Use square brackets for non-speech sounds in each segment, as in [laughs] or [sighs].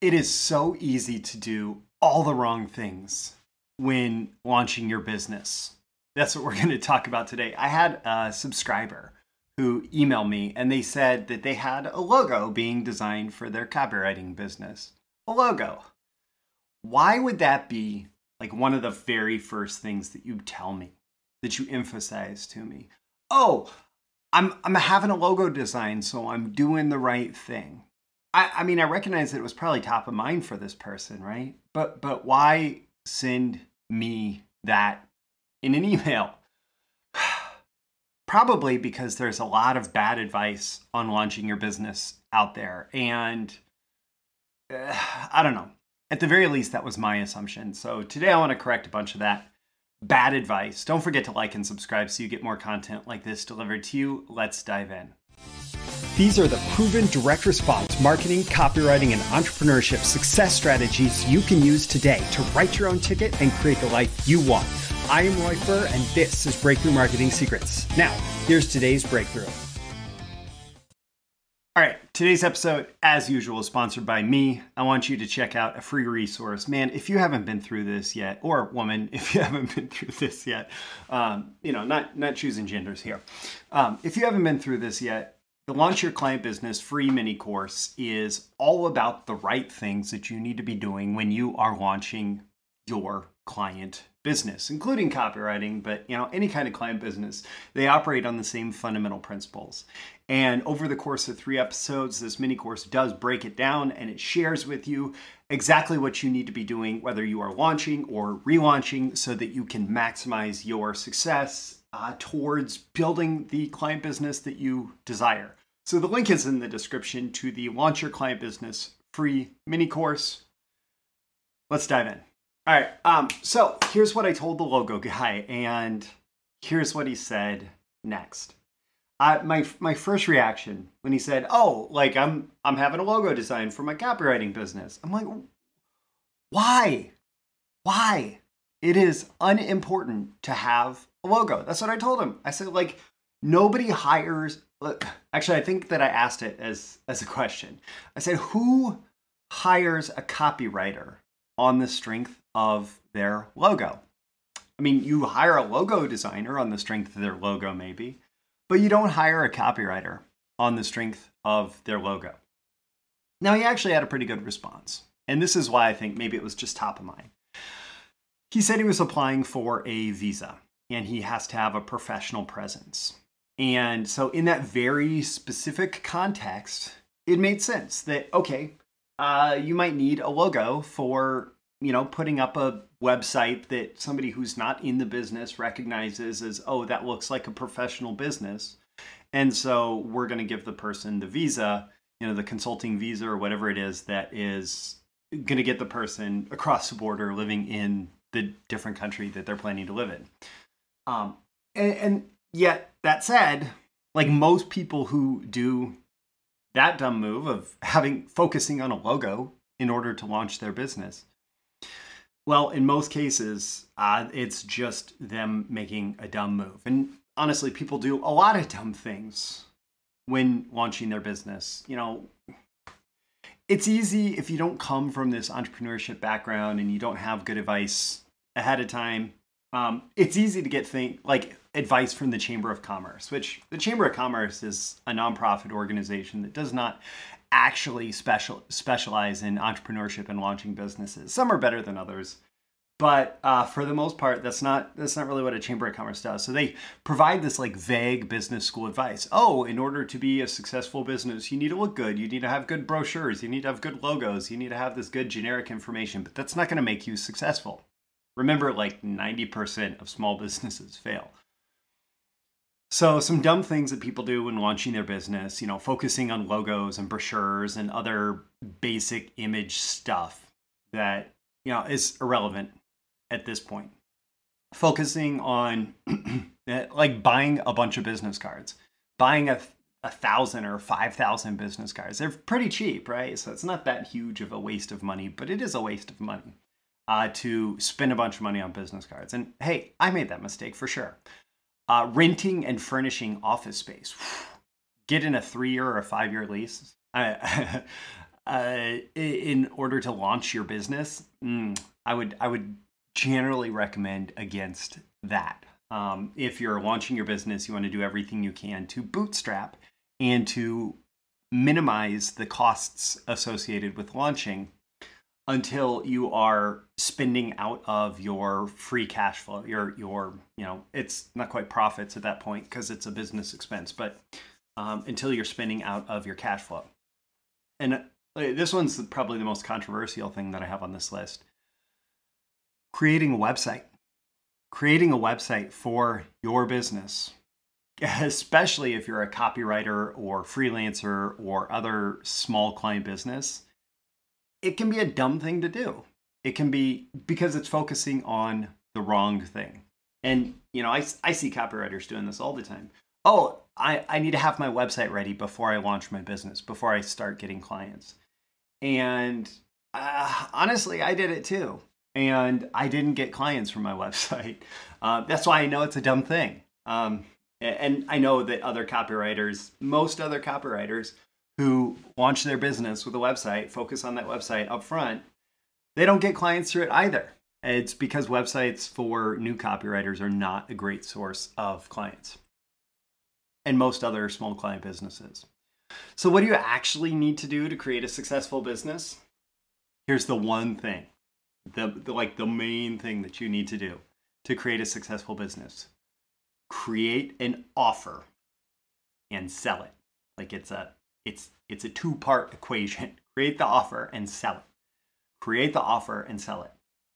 it is so easy to do all the wrong things when launching your business. That's what we're [laughs] going to talk about today. I had a subscriber who emailed me and they said that they had a logo being designed for their copywriting business. A logo. Why would that be like one of the very first things that you tell me, that you emphasize to me? Oh, I'm I'm having a logo design, so I'm doing the right thing. I, I mean, I recognize that it was probably top of mind for this person, right? But but why send me that in an email? [sighs] probably because there's a lot of bad advice on launching your business out there, and uh, [sighs] I don't know. At the very least, that was my assumption. So today I want to correct a bunch of that bad advice. Don't forget to like and subscribe so you get more content like this delivered to you. Let's dive in. These are the proven direct response marketing, copywriting, and entrepreneurship success strategies you can use today to write your own ticket and create the life you want. I am Roy Furr, and this is Breakthrough Marketing Secrets. Now, here's today's breakthrough. All right, today's episode, as usual, is sponsored by me. I want you to check out a free resource. Man, if you haven't been through this yet, or woman, [laughs] if you haven't been through this yet, um, you know, not not choosing genders here. Um, if you haven't been through this yet, the Launch Your Client Business free mini course is all about the right things that you need to be doing when you are launching your client business, including copywriting, but you know, any kind of client business, they operate on the same fundamental principles. And over the course of three episodes, this mini course does break it down and it shares with you exactly what you need to be doing, whether you are launching or relaunching, so that you can maximize your success uh, towards building the client business that you desire. So the link is in the description to the Launch Your Client Business free mini course. Let's dive in. All right. Um, so here's what I told the logo guy, and here's what he said next. My my first reaction when he said, "Oh, like I'm I'm having a logo design for my copywriting business," I'm like, "Why? Why? It is unimportant to have a logo." That's what I told him. I said, like, nobody hires. Actually, I think that I asked it as as a question. I said, "Who hires a copywriter on the strength of their logo. I mean, you hire a logo designer on the strength of their logo, maybe, but you don't hire a copywriter on the strength of their logo. Now, he actually had a pretty good response. And this is why I think maybe it was just top of mind. He said he was applying for a visa and he has to have a professional presence. And so, in that very specific context, it made sense that, okay, uh, you might need a logo for you know, putting up a website that somebody who's not in the business recognizes as, oh, that looks like a professional business. And so we're going to give the person the visa, you know, the consulting visa or whatever it is that is going to get the person across the border living in the different country that they're planning to live in. Um, and, and yet, that said, like most people who do that dumb move of having focusing on a logo in order to launch their business, well, in most cases, uh, it's just them making a dumb move. And honestly, people do a lot of dumb things when launching their business. You know, it's easy if you don't come from this entrepreneurship background and you don't have good advice ahead of time. Um, it's easy to get think like advice from the Chamber of Commerce, which the Chamber of Commerce is a nonprofit organization that does not actually special specialize in entrepreneurship and launching businesses. Some are better than others, but uh, for the most part, that's not that's not really what a chamber of commerce does. So they provide this like vague business school advice. Oh, in order to be a successful business, you need to look good. You need to have good brochures. You need to have good logos. You need to have this good generic information. But that's not going to make you successful. Remember, like ninety percent of small [laughs] businesses fail. So, some dumb things that people do when launching their business, you know, focusing on logos and brochures and other basic image stuff that, you know, is irrelevant at this point. Focusing on [clears throat] eh, like buying a bunch of business cards, buying a, a thousand or 5,000 business cards. They're pretty cheap, right? So, it's not that huge of a waste of money, but it is a waste of money uh, to spend a bunch of money on business cards. And hey, I made that mistake for sure. Uh, renting and furnishing office space. [sighs] Get in a three year or a five year lease. [laughs] Uh, in order to launch your business, mm, I would I would generally recommend against that. Um, if you're launching your business, you want to do everything you can to bootstrap and to minimize the costs associated with launching until you are spending out of your free cash flow your your you know it's not quite profits at that point because it's a business expense but um, until you're spending out of your cash flow. And uh, this one's probably the most controversial thing that i have on this list. Creating a website. Creating a website for your business [laughs] especially if you're a copywriter or freelancer or other small client business, it can be a dumb thing to do. It can be because it's focusing on the wrong thing. And, you know, I, I see copywriters doing this all the time. Oh, I, I need to have my website ready before I launch my business, before I start getting clients. And uh, honestly, I did it too. And I didn't get clients from my [laughs] website. Uh, that's why I know it's a dumb thing. Um, and I know that other copywriters, most other copywriters who launch their business with a website, focus on that website up front, they don't get clients through it either. It's because websites for new copywriters are not a great source of clients. And most other small client businesses. So, what do you actually need to do to create a successful business? Here's the one thing the, the like the main thing that you need to do to create a successful business create an offer and sell it. Like it's a it's it's a two-part equation. [laughs] Create the offer and sell it. Create the offer and sell it.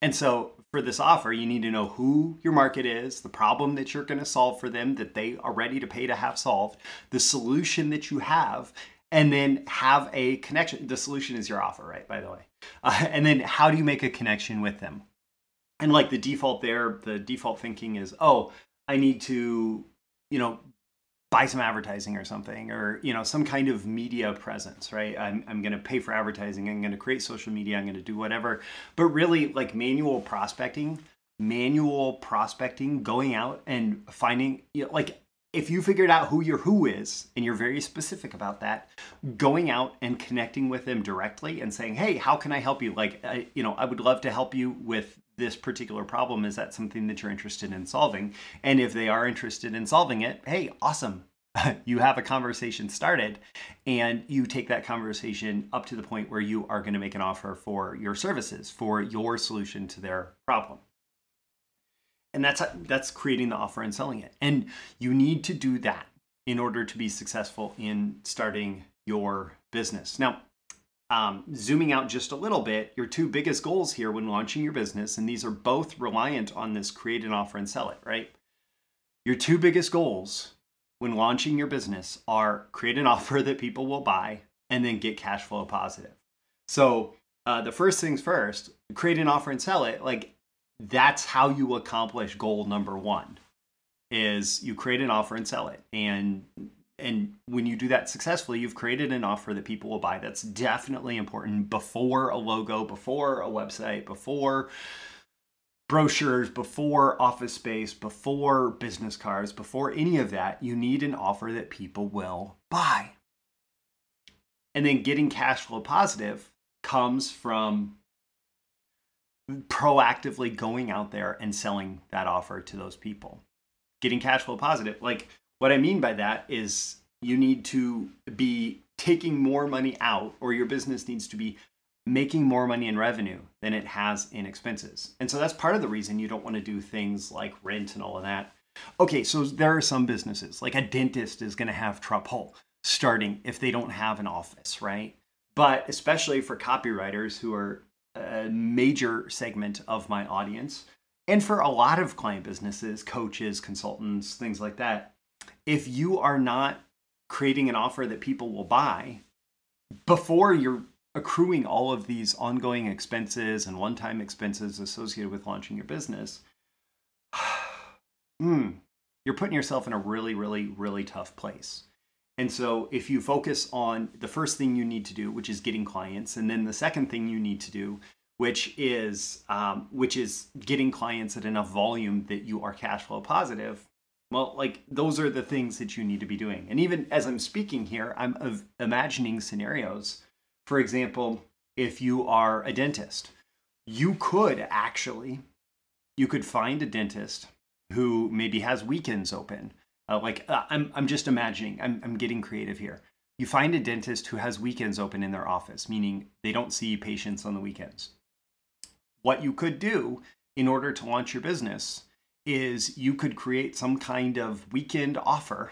And so for this offer, you need to know who your market is, the problem that you're going to solve for them that they are ready to pay to have solved, the solution that you have, and then have a connection. The solution is your offer, right? By the way. Uh, [laughs] and then how do you make a connection with them? And like the default there, the default thinking is, oh, I need to, you know, buy some advertising or something or you know some kind of media presence right? I'm, I'm going to pay for advertising i'm going to create social media i'm going to do whatever. But really like manual prospecting manual prospecting going out and finding you know, like if you figured out who your who is and you're very specific about that going out and connecting with them directly and saying hey how can i help you? Like I, you know i would love to help you with this particular problem is that something that you're interested in solving? And if they are interested in solving it hey awesome. [laughs] You have a conversation started and you take that conversation up to the point where you are going to make an offer for your services for your solution to their problem. And that's that's creating the offer and selling it. And you need to do that in order to be successful in starting your business. Now um, zooming out just a little bit, your two biggest goals here when launching your business, and these are both reliant on this create an offer and sell it, right? Your two biggest goals when launching your business are create an [laughs] offer that people will buy and then get cash flow positive. So, uh, the first things first, create an offer and sell it. Like, that's how you accomplish goal number one is you create an offer and sell it and and when you do that successfully you've created an offer that people will buy that's definitely important before a logo before a website before brochures before office space before business cards before any of that. You need an offer that people will buy. And then getting cash flow positive comes from proactively going out there and selling that offer to those people. Getting cash flow positive like what I mean by that is you need to be taking more money out, or your business needs to be making more money in revenue than it has in expenses. And so that's part of the reason you don't want to do things like rent and all of that. Okay, so there are some businesses, like a dentist is going to have trouble starting if they don't have an office, right? But especially for copywriters who are a major segment of my audience, and for a lot of client businesses, coaches, consultants, things like that, if you are not creating an offer that people will buy before you're accruing all of these ongoing expenses and one time expenses associated with launching your business, [sighs] mm, you're putting yourself in a really, really, really tough place. And so, if you focus on the first thing you need to do, which is getting clients, and then the second thing you need to do, which is um, which is getting clients at enough volume that you are cash flow positive, well, like those are the things that you need to be doing. And even as I'm speaking here, I'm imagining scenarios For example, if you are a dentist, you could actually you could find a dentist who maybe has weekends open. Uh, like uh, I'm, I'm just imagining. I'm, I'm getting creative here. You find a dentist who has weekends open in their office, meaning they don't see patients on the weekends. What you could do in order to launch your business is you could create some kind of weekend offer,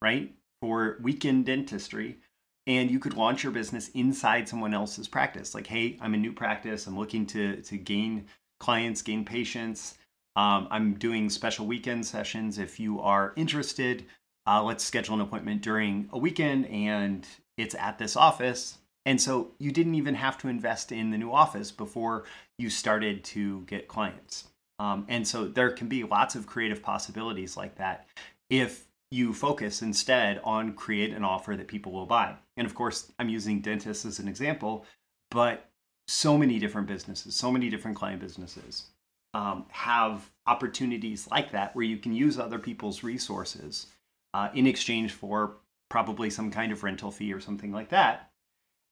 right, for weekend dentistry and you could launch your business inside someone else's practice. Like hey i'm a new practice. I'm looking to to gain clients gain patients. Um, i'm doing special weekend sessions if you are interested. Uh, let's schedule an appointment during a weekend and it's at this office. And so you didn't even have to invest in the new office before you started to get clients um, and so there can be lots of creative possibilities like that if you focus instead on create an offer that people will buy. And of course, I'm using dentists as an example, but so many different businesses, so many different client businesses um, have opportunities like that where you can use other people's resources uh, in exchange for probably some kind of rental fee or something like that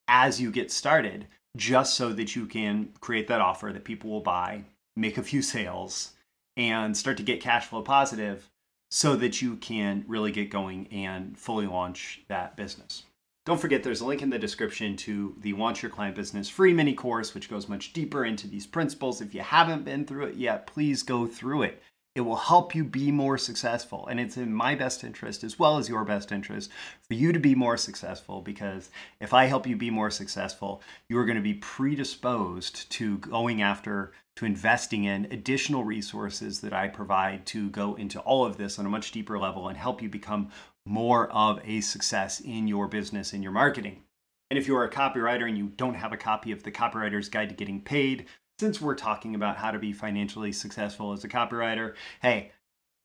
as you get started, just so that you can create that offer that people will buy, make a few sales, and start to get cash flow positive so that you can really get going and fully launch that business. Don't forget there's a link in the description to the Launch Your Client Business free mini course, which goes much deeper into these principles. If you haven't been through it yet, please go through it. It will help you be more successful. And it's in my best interest as well as your best interest for you to be more successful because if I help you be more successful, you are going to be predisposed to going after, to investing in additional resources that I provide to go into all of this on a much deeper level and help you become more of a success in your business and your marketing. And if you're a copywriter and you don't have a copy of the Copywriter's Guide to Getting Paid, since we're talking about how to be financially successful as a copywriter, hey,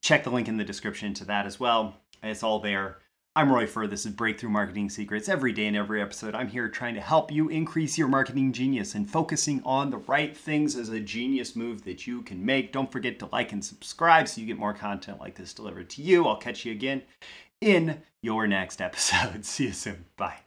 check the link in the description to that as well. It's all there. I'm Roy Furr. This is Breakthrough Marketing Secrets. Every day in every episode, I'm here trying to help you increase your marketing genius and focusing on the right things as a genius move that you can make. Don't forget to like and subscribe so you get more content like this delivered to you. I'll catch you again in your next episode. [laughs] See you soon. Bye.